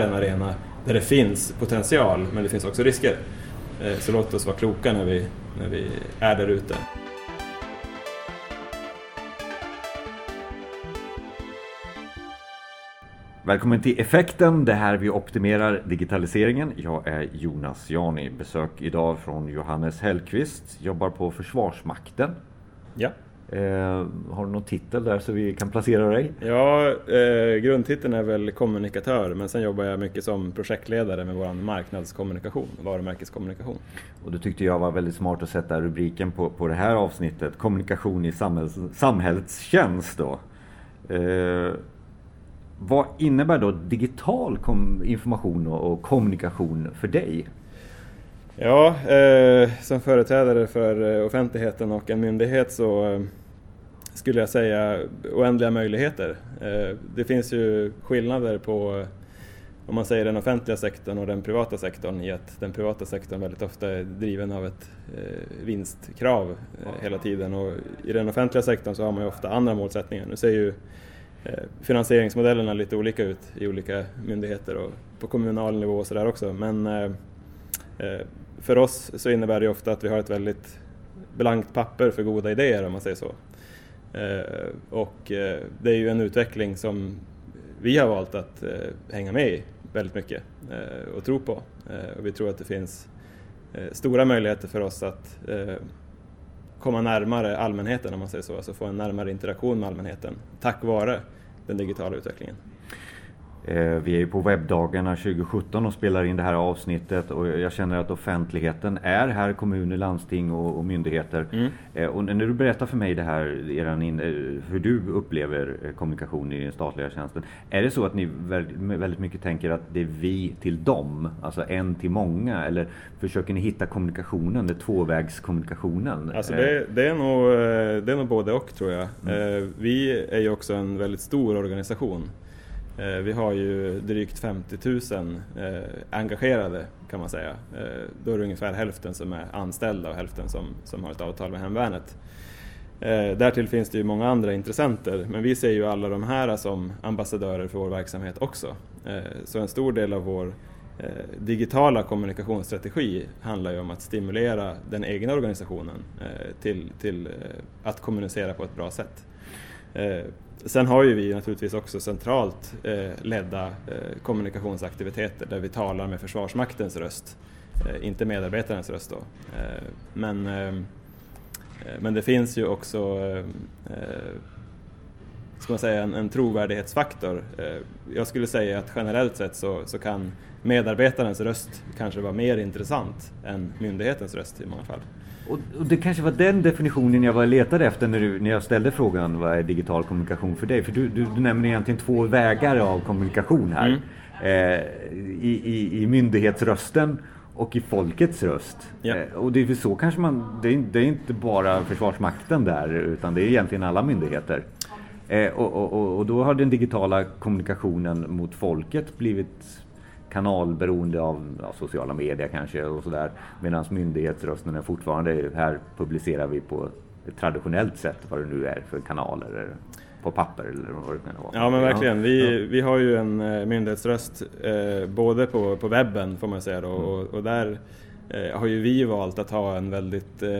är en arena där det finns potential men det finns också risker. Eh, så låt oss vara kloka när vi, när vi är där ute. Välkommen till Effekten, det här vi optimerar digitaliseringen. Jag är Jonas Jani, besök idag från Johannes Hellqvist, jobbar på Försvarsmakten. Ja. Eh, har du någon titel där så vi kan placera dig? Ja, eh, grundtiteln är väl kommunikatör men sen jobbar jag mycket som projektledare med vår marknadskommunikation, varumärkeskommunikation. Och det tyckte jag var väldigt smart att sätta rubriken på, på det här avsnittet, kommunikation i samhälls, samhällstjänst. Då. Eh, vad innebär då digital information och kommunikation för dig? Ja, eh, som företrädare för eh, offentligheten och en myndighet så eh, skulle jag säga oändliga möjligheter. Eh, det finns ju skillnader på eh, om man säger den offentliga sektorn och den privata sektorn i att den privata sektorn väldigt ofta är driven av ett eh, vinstkrav eh, hela tiden och i den offentliga sektorn så har man ju ofta andra målsättningar. Nu ser ju eh, finansieringsmodellerna lite olika ut i olika myndigheter och på kommunal nivå och sådär också men för oss så innebär det ofta att vi har ett väldigt blankt papper för goda idéer om man säger så. Eh, och eh, det är ju en utveckling som vi har valt att eh, hänga med i väldigt mycket och tro på. Och vi tror att det finns stora möjligheter för oss att komma närmare allmänheten om man säger så, alltså få en närmare interaktion med allmänheten tack vare den digitala utvecklingen. Eh, vi är ju på webbdagarna 2017 och spelar in det här avsnittet och jag känner att offentligheten är här, kommuner, landsting och, och myndigheter. Mm. Eh, och när du berättar för mig det här, eran in, eh, hur du upplever kommunikation i den statliga tjänsten. Är det så att ni väldigt mycket tänker att det är vi till dem, alltså en till många? Eller försöker ni hitta kommunikationen, den tvåvägskommunikationen? Alltså det, det, är nog, det är nog både och tror jag. Mm. Vi är ju också en väldigt stor organisation. Eh, vi har ju drygt 50 000 eh, engagerade kan man säga. Eh, då är det ungefär hälften som är anställda och hälften som, som har ett avtal med Hemvärnet. Därtill finns det ju många andra intressenter men vi ser ju alla de här som ambassadörer för vår verksamhet också. Så en stor del av vår digitala kommunikationsstrategi handlar ju om att stimulera den egna organisationen till, till att kommunicera på ett bra sätt. Eh, sen har ju vi naturligtvis också centralt eh, ledda eh, kommunikationsaktiviteter där vi talar med Försvarsmaktens röst, eh, inte medarbetarens röst då. Eh, men, eh, eh men det finns ju också eh, ska man säga, en, en trovärdighetsfaktor. jag skulle säga att generellt sett så, så kan medarbetarens röst kanske vara mer intressant än myndighetens röst i många fall. Och, och, det kanske var den definitionen jag var letade efter när, du, när jag ställde frågan vad är digital kommunikation för dig? För du, du, du nämner egentligen två vägar av kommunikation här. Mm. Eh, i, i, I myndighetsrösten och i folkets röst. Ja. Eh, och det är så kanske man, det är, det är, inte bara Försvarsmakten där utan det är egentligen alla myndigheter. Eh, och, och, och, då har den digitala kommunikationen mot folket blivit kanalberoende av ja, sociala medier kanske och sådär. Medan myndighetsrösten är fortfarande, här publicerar vi på ett traditionellt sätt vad det nu är för kanaler. Eller på papper eller vad det kan vara. Ja men verkligen. Vi, vi har ju en eh, myndighetsröst eh, både på, på webben får man säga då, och, och där eh, har ju vi valt att ha en väldigt eh,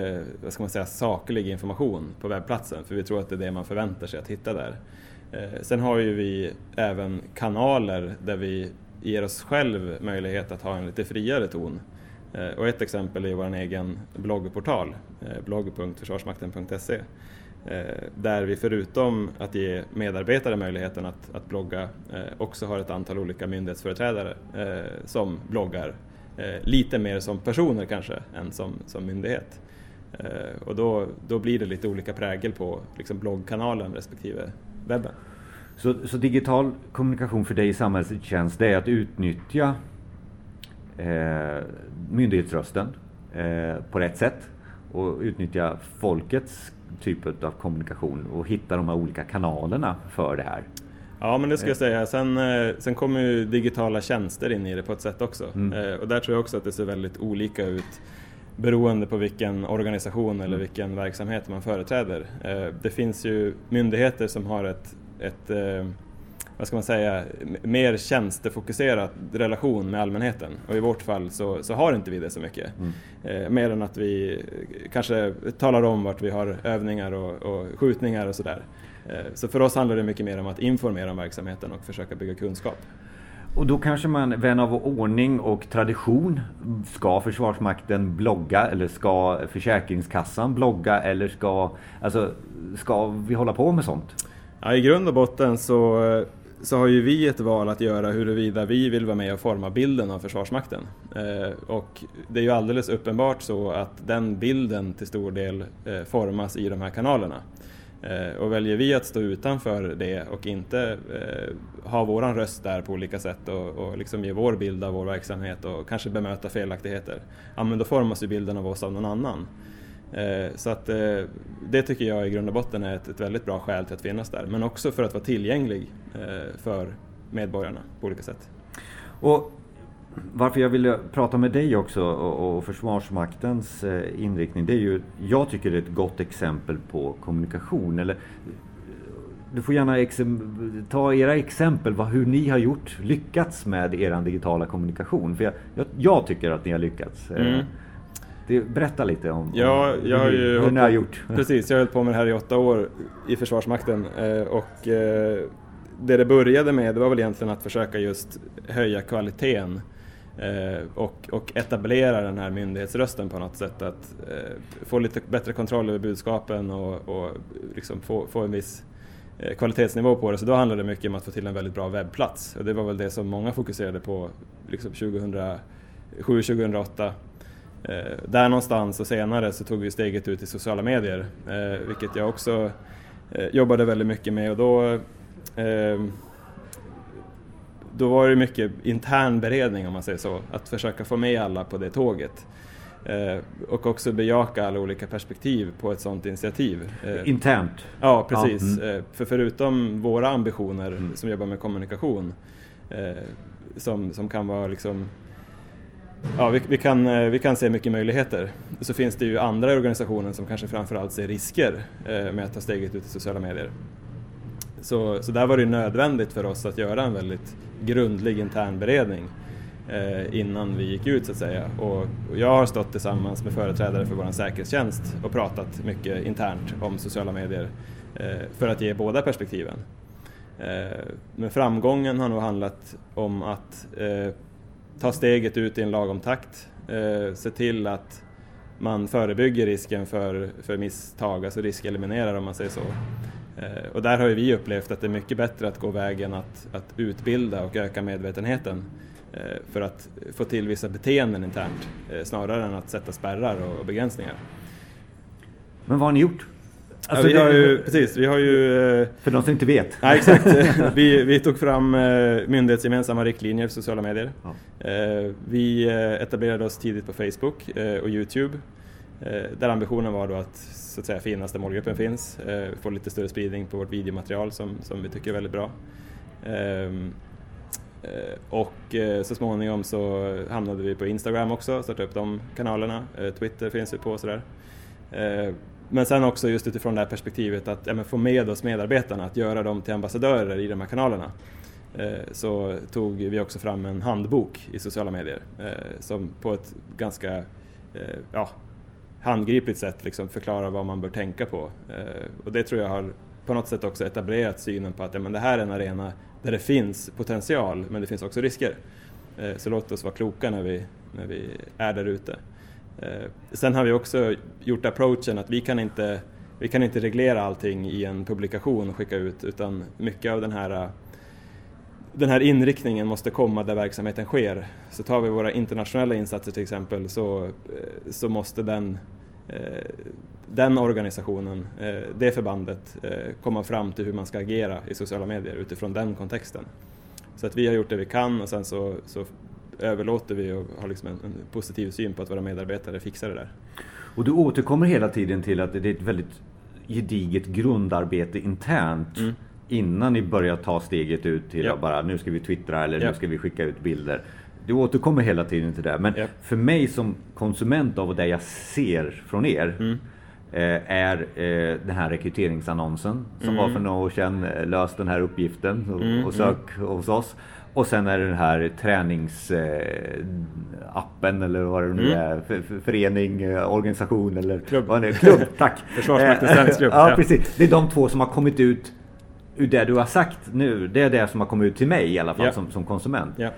vad ska man säga, saklig information på webbplatsen för vi tror att det är det man förväntar sig att hitta där. Sen har ju vi även kanaler där vi ger oss själv möjlighet att ha en lite friare ton. Eh, och ett exempel är vår egen bloggportal, eh, blogg.försvarsmakten.se, eh, där vi förutom att ge medarbetare möjligheten att, att blogga också har ett antal olika myndighetsföreträdare som bloggar lite mer som personer kanske än som, som myndighet. Och då, då blir det lite olika prägel på liksom bloggkanalen respektive webben. Så, så, digital kommunikation för dig i samhällstjänst det är att utnyttja eh, myndighetsrösten eh, på rätt sätt och utnyttja folkets typ av kommunikation och hitta de här olika kanalerna för det här. Ja men det ska jag säga. Sen, eh, sen kommer ju digitala tjänster in i det på ett sätt också. Mm. Eh, och där tror jag också att det ser väldigt olika ut beroende på vilken organisation eller mm. vilken verksamhet man företräder. Eh, det finns ju myndigheter som har ett ett, eh, vad ska man säga, mer tjänstefokuserad relation med allmänheten. Och i vårt fall så, så har inte vi det så mycket. Mm. Eh, mer än att vi kanske talar om vart vi har övningar och, och skjutningar och sådär. Eh, så för oss handlar det mycket mer om att informera om verksamheten och försöka bygga kunskap. Och då kanske man, vän av ordning och tradition, ska Försvarsmakten blogga eller ska Försäkringskassan blogga eller ska, alltså, ska vi hålla på med sånt? Ja, I grund och botten så, så har ju vi ett val att göra huruvida vi vill vara med och forma bilden av Försvarsmakten. Eh, och det är ju alldeles uppenbart så att den bilden till stor del eh, formas i de här kanalerna. Eh, och väljer vi att stå utanför det och inte eh, ha våran röst där på olika sätt och, och liksom ge vår bild av vår verksamhet och kanske bemöta felaktigheter, ja men då formas ju bilden av oss av någon annan. Eh, så att eh, det tycker jag i grund och botten är ett, ett, väldigt bra skäl till att finnas där, men också för att vara tillgänglig eh, för medborgarna på olika sätt. Och varför jag ville prata med dig också och, och Försvarsmaktens inriktning, det är ju, jag tycker det är ett gott exempel på kommunikation. Eller, du får gärna ta era exempel, vad, hur ni har gjort, lyckats med er digitala kommunikation. För jag, jag, jag tycker att ni har lyckats. Mm. Det, berätta lite om, ja, om jag hur, ju hur ni har gjort. Precis, jag har hållit på med det här i åtta år i Försvarsmakten. Eh, och det det började med det var väl egentligen att försöka just höja kvaliteten Eh, och, och, etablera den här myndighetsrösten på något sätt. Att eh, få lite bättre kontroll över budskapen och, och liksom få, få, en viss eh, kvalitetsnivå på det. Så då handlade det mycket om att få till en väldigt bra webbplats. Och det var väl det som många fokuserade på liksom 2007-2008. Eh, där någonstans och senare så tog vi steget ut i sociala medier, eh, vilket jag också eh, jobbade väldigt mycket med. Och då då var det mycket intern beredning om man säger så, att försöka få med alla på det tåget. Eh, och också bejaka alla olika perspektiv på ett sådant initiativ. Eh, Internt? Ja, precis. Ja, mm. eh, för förutom våra ambitioner mm. som jobbar med kommunikation, som, som kan vara liksom Ja, vi, vi, kan, eh, vi kan se mycket möjligheter. Så finns det ju andra organisationer som kanske framförallt ser risker eh, med att ta steget ut i sociala medier. Så, så där var det nödvändigt för oss att göra en väldigt grundlig intern beredning eh, innan vi gick ut så att säga. Och, jag har stått tillsammans med företrädare för vår säkerhetstjänst och pratat mycket internt om sociala medier för att ge båda perspektiven. Men framgången har nog handlat om att ta steget ut i en lagom takt, eh, se till att man förebygger risken för, för misstag, alltså riskeliminerar om man säger så. Eh, och där har ju vi upplevt att det är mycket bättre att gå vägen att, att utbilda och öka medvetenheten eh, för att få till vissa beteenden internt eh, snarare än att sätta spärrar och begränsningar. Men vad har ni gjort? Alltså, ja, vi har ju, precis, vi har ju... För de som inte vet. Ja, exakt. Vi, vi tog fram myndighetsgemensamma riktlinjer för sociala medier. Ja. Vi etablerade oss tidigt på Facebook och Youtube där ambitionen var då att så att säga finaste målgruppen finns. Eh, få lite större spridning på vårt videomaterial som, som vi tycker är väldigt bra. Ehm, eh, och eh, så småningom så hamnade vi på Instagram också, startade upp de kanalerna. Eh, Twitter finns vi på och sådär. Men sen också just utifrån det här perspektivet att ja, få med oss medarbetarna, att göra dem till ambassadörer i de här kanalerna. Eh, så tog vi också fram en handbok i sociala medier eh, som på ett ganska eh, ja, handgripligt sätt liksom förklarar vad man bör tänka på. Eh, och det tror jag har på något sätt också etablerat synen på att ja, men det här är en arena där det finns potential men det finns också risker. Eh, så låt oss vara kloka när vi, när vi är där ute. Eh, sen har vi också gjort approachen att vi kan inte vi kan inte reglera allting i en publikation och skicka ut utan mycket av den här den här inriktningen måste komma där verksamheten sker. Så tar vi våra internationella insatser till exempel så, eh, så måste den eh, den organisationen, det förbandet, komma fram till hur man ska agera i sociala medier utifrån den kontexten. Så att vi har gjort det vi kan och sen så, så överlåter vi och har liksom en, en, positiv syn på att våra medarbetare fixar det där. Och du återkommer hela tiden till att det är ett väldigt gediget grundarbete internt mm. innan ni börjar ta steget ut till ja. att bara nu ska vi twittra eller ja. nu ska vi skicka ut bilder. Du återkommer hela tiden till det. Men yep. för mig som konsument av det jag ser från er. Mm. eh, är eh, den här rekryteringsannonsen som mm. var för några år sedan. Eh, lös den här uppgiften och, mm, och sök mm. hos oss. Och sen är det den här träningsappen eller vad det nu mm. är. förening, organisation eller klubb. Vad det är. Klubb, tack. Försvarsmaktens träningsklubb. ja, precis. Det är de två som har kommit ut ur det du har sagt nu. Det är det som har kommit ut till mig i alla fall ja. som, som konsument. Ja.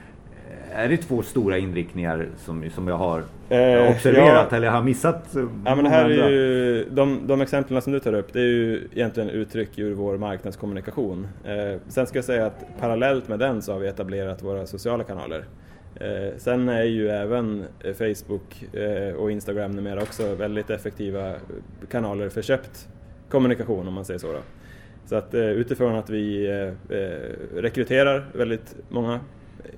Är det två stora inriktningar som, som jag har eh, observerat ja, eller har missat? Ja, men här är ju, de, de exemplen som du tar upp det är ju egentligen uttryck ur vår marknadskommunikation. Eh, sen ska jag säga att parallellt med den så har vi etablerat våra sociala kanaler. Eh, sen är ju även Facebook eh, och Instagram numera också väldigt effektiva kanaler för köpt kommunikation om man säger så. Då. Så att eh, utifrån att vi eh, eh, rekryterar väldigt många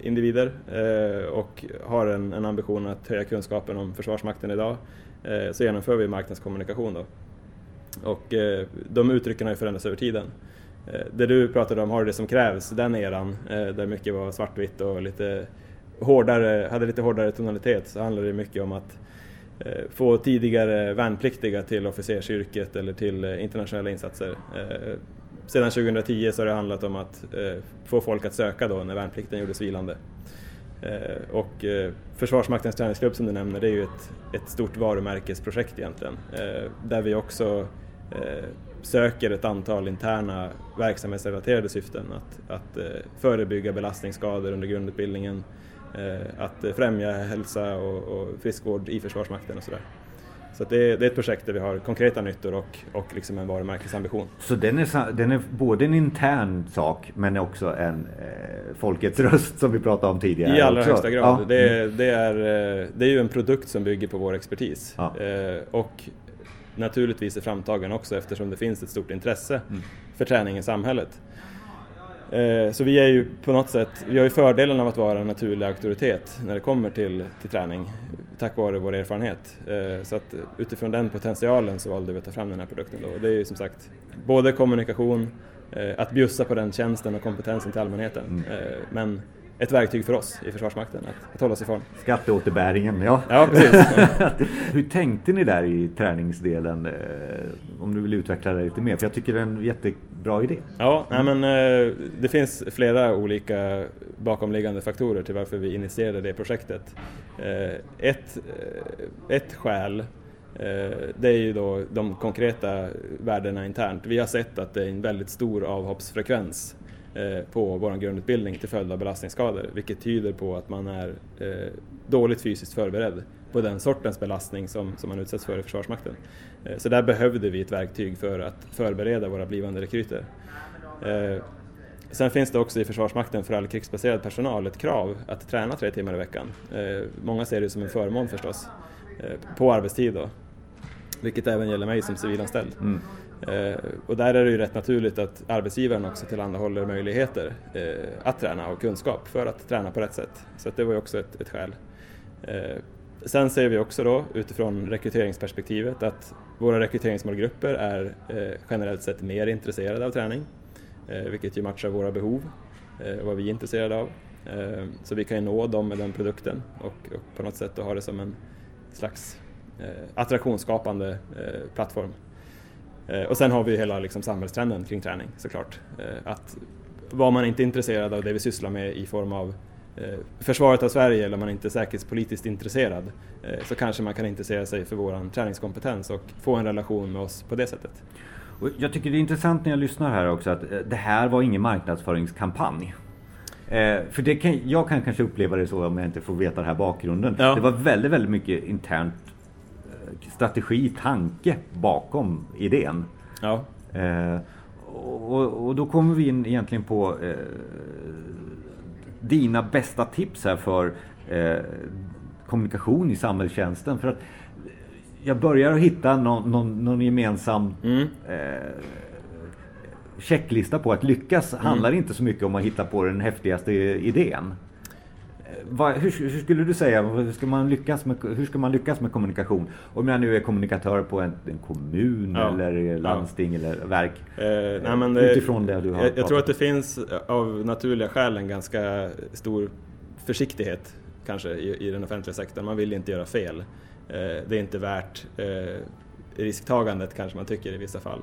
individer eh, och har en, en, ambition att höja kunskapen om Försvarsmakten idag eh, så genomför vi marknadskommunikation. Då. Och eh, de uttrycken har ju förändrats över tiden. Eh, det du pratade om, har du det som krävs, den eran eh, där mycket var svartvitt och lite hårdare, hade lite hårdare tonalitet så handlade det mycket om att eh, få tidigare värnpliktiga till officersyrket eller till eh, internationella insatser eh, sedan 2010 så har det handlat om att eh, få folk att söka då när värnplikten gjordes vilande. Eh, och eh, Försvarsmaktens träningsklubb som du nämner, det är ju ett, ett stort varumärkesprojekt egentligen. Eh, där vi också eh, söker ett antal interna verksamhetsrelaterade syften. Att, att eh, förebygga belastningsskador under grundutbildningen, eh, att eh, främja hälsa och, och friskvård i Försvarsmakten och sådär. Så det är, det, är ett projekt där vi har konkreta nyttor och, och liksom en varumärkesambition. Så den är, den är både en intern sak men också en eh, folkets röst som vi pratade om tidigare? I allra också. högsta grad. Ja. Det, det, är, eh, det är ju en produkt som bygger på vår expertis. Ja. Eh, och naturligtvis är framtagen också eftersom det finns ett stort intresse mm. för träning i samhället. Eh, så vi är ju på något sätt, vi har ju fördelen av att vara en naturlig auktoritet när det kommer till, till träning tack vare vår erfarenhet. Eh, så att utifrån den potentialen så valde vi att ta fram den här produkten. Då. Det är ju som sagt både kommunikation, eh, att bjussa på den tjänsten och kompetensen till allmänheten. Mm. Men ett verktyg för oss i Försvarsmakten att, att hålla oss i form. Skatteåterbäringen, ja. ja precis. Hur tänkte ni där i träningsdelen? Eh, om du vill utveckla det lite mer, för jag tycker det är en jättebra idé. Ja, nej, men eh, det finns flera olika bakomliggande faktorer till varför vi initierade det projektet. Eh, ett, ett skäl det är ju då de konkreta värdena internt. Vi har sett att det är en väldigt stor avhoppsfrekvens Eh, på vår grundutbildning till följd av belastningsskador, vilket tyder på att man är eh, dåligt fysiskt förberedd på den sortens belastning som, som man utsätts för i Försvarsmakten. Eh, så där behövde vi ett verktyg för att förbereda våra blivande rekryter. Sen finns det också i Försvarsmakten för all krigsbaserad personal ett krav att träna tre timmar i veckan. Många ser det som en förmån förstås, på arbetstid då, vilket även gäller mig som civilanställd. Mm. Eh, och där är det ju rätt naturligt att arbetsgivaren också tillhandahåller möjligheter eh, att träna och kunskap för att träna på rätt sätt. Så det var ju också ett, ett skäl. Eh, sen ser vi också då utifrån rekryteringsperspektivet att våra rekryteringsmålgrupper är generellt sett mer intresserade av träning, vilket ju matchar våra behov och vad vi är intresserade av. Så vi kan ju nå dem med den produkten och, och på något sätt ha det som en slags attraktionsskapande plattform. Eh, och sen har vi hela liksom samhällstrenden kring träning såklart. Eh, att var man inte intresserad av det vi sysslar med i form av eh, försvaret av Sverige eller man inte är säkerhetspolitiskt intresserad så kanske man kan intressera sig för vår träningskompetens och få en relation med oss på det sättet. jag tycker det är intressant när jag lyssnar här också att det här var ingen marknadsföringskampanj. Eh, för det kan, jag kan kanske uppleva det så om jag inte får veta den här bakgrunden. Ja. Det var väldigt, väldigt mycket internt strategi, tanke bakom idén. Ja. Eh, och, och, då kommer vi in egentligen på eh, dina bästa tips här för eh, kommunikation i samhällstjänsten. För att jag börjar hitta någon, någon, någon gemensam mm. eh, checklista på att lyckas mm. handlar inte så mycket om att hitta på den häftigaste idén. Vad, hur, hur, skulle du säga, hur ska, man lyckas med, hur ska man lyckas med kommunikation? Om jag nu är kommunikatör på en, en kommun ja. eller landsting ja. eller verk. Eh, nej, det, utifrån det du har Jag, jag tror att det finns av naturliga skäl en ganska stor försiktighet kanske i, i den offentliga sektorn. Man vill inte göra fel. Eh, det är inte värt eh, risktagandet kanske man tycker i vissa fall.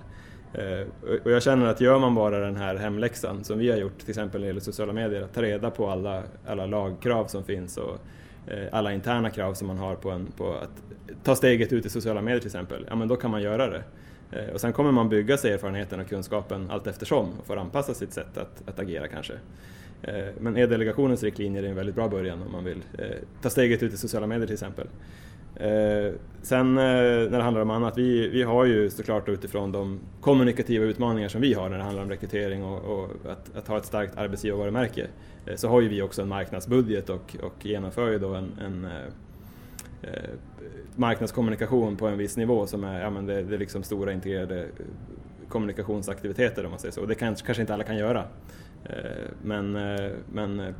Eh, och jag känner att gör man bara den här hemläxan som vi har gjort till exempel när det gäller sociala medier, att ta reda på alla, alla lagkrav som finns och eh, alla interna krav som man har på, en, på att ta steget ut i sociala medier till exempel, ja men då kan man göra det. Eh, och sen kommer man bygga sig erfarenheten och kunskapen allt eftersom och får anpassa sitt sätt att, att agera kanske. Men E-delegationens riktlinjer är en väldigt bra början om man vill ta steget ut i sociala medier till exempel. Eh, sen eh, när det handlar om annat, vi, vi har ju såklart utifrån de kommunikativa utmaningar som vi har när det handlar om rekrytering och, och att, att, ha ett starkt arbetsgivarvarumärke, eh, så har ju vi också en marknadsbudget och, och genomför ju då en, en eh, eh marknadskommunikation på en viss nivå som är, ja, men det, det är liksom stora integrerade eh, kommunikationsaktiviteter om man säger så. Och det kan, kanske inte alla kan göra. Eh, men, eh, men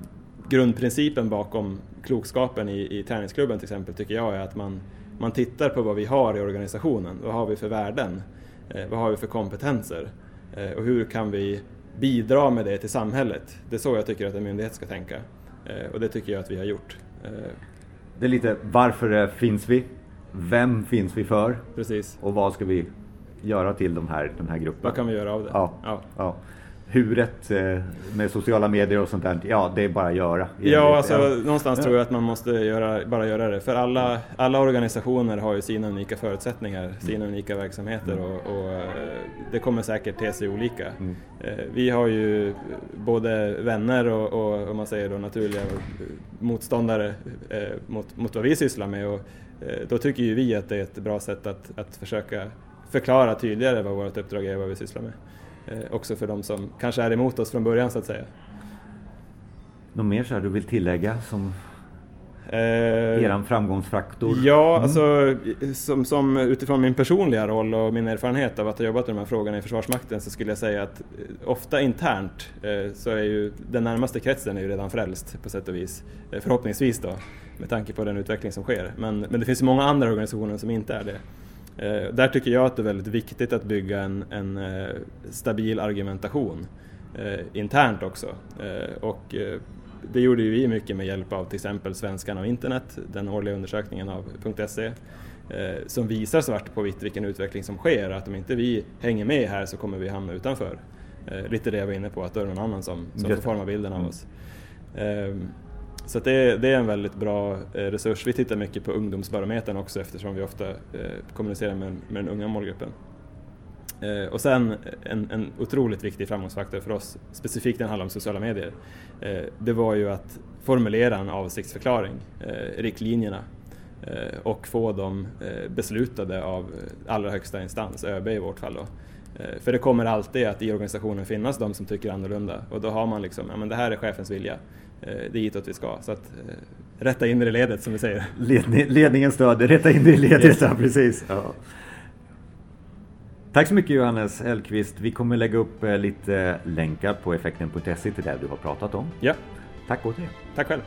grundprincipen bakom klokskapen i, i träningsklubben till exempel tycker jag är att man, man tittar på vad vi har i organisationen. Vad har vi för värden? Eh, vad har vi för kompetenser? Eh, och hur kan vi bidra med det till samhället? Det är så jag tycker att en myndighet ska tänka. Eh, och det tycker jag att vi har gjort. Eh, det är lite varför finns vi? Vem finns vi för? Precis. Och vad ska vi göra till de här, den här gruppen? Vad kan vi göra av det? Ja. ja. ja huret eh, med sociala medier och sånt där, ja det är bara att göra. Ja, alltså, ja. någonstans tror jag att man måste göra, bara göra det. För alla, alla organisationer har ju sina unika förutsättningar, sina mm. unika verksamheter mm. och, och, eh, det kommer säkert te sig olika. Mm. Eh, vi har ju både vänner och, och om man säger då naturliga motståndare mot, mot vad vi sysslar med och då tycker ju vi att det är ett bra sätt att, att försöka förklara tydligare vad vårt uppdrag är och vad vi sysslar med också för de som kanske är emot oss från början så att säga. Något mer så här du vill tillägga som eh, eran framgångsfaktor? Ja, mm. alltså som, som, utifrån min personliga roll och min erfarenhet av att ha jobbat med de här frågorna i Försvarsmakten så skulle jag säga att eh, ofta internt eh, så är ju den närmaste kretsen är ju redan frälst på sätt och vis. Eh, förhoppningsvis då, med tanke på den utveckling som sker. Men, men det finns ju många andra organisationer som inte är det. Eh, där tycker jag att det är väldigt viktigt att bygga en, en eh, stabil argumentation eh, internt också. Eh, och eh, det gjorde ju vi mycket med hjälp av till exempel Svenskarna och internet, den årliga undersökningen av .se, eh, som visar svart på vitt vilken utveckling som sker. Att om inte vi hänger med här så kommer vi hamna utanför. lite det jag var inne på, att då är det någon annan som, som får forma bilden av oss. Så det, det, är en väldigt bra eh, resurs. Vi tittar mycket på ungdomsbarometern också eftersom vi ofta eh, kommunicerar med, med den unga målgruppen. Eh, och sen en, en otroligt viktig framgångsfaktor för oss, specifikt när det handlar om sociala medier, eh, det var ju att formulera en avsiktsförklaring, eh, riktlinjerna, eh, och få dem beslutade av allra högsta instans, ÖB i vårt fall. Då. För det kommer alltid att i organisationen finnas de som tycker annorlunda och då har man liksom, ja men det här är chefens vilja. Eh, det är hitåt vi ska. Så att, eh, rätta in det i ledet som vi säger. Ledning, ledningen stöder, rätta in det i ledet, yes. ja, precis. Ja. Tack så mycket Johannes Hellqvist. Vi kommer lägga upp eh, lite länkar på effekten.se till det du har pratat om. Ja. Tack återigen. Tack själv.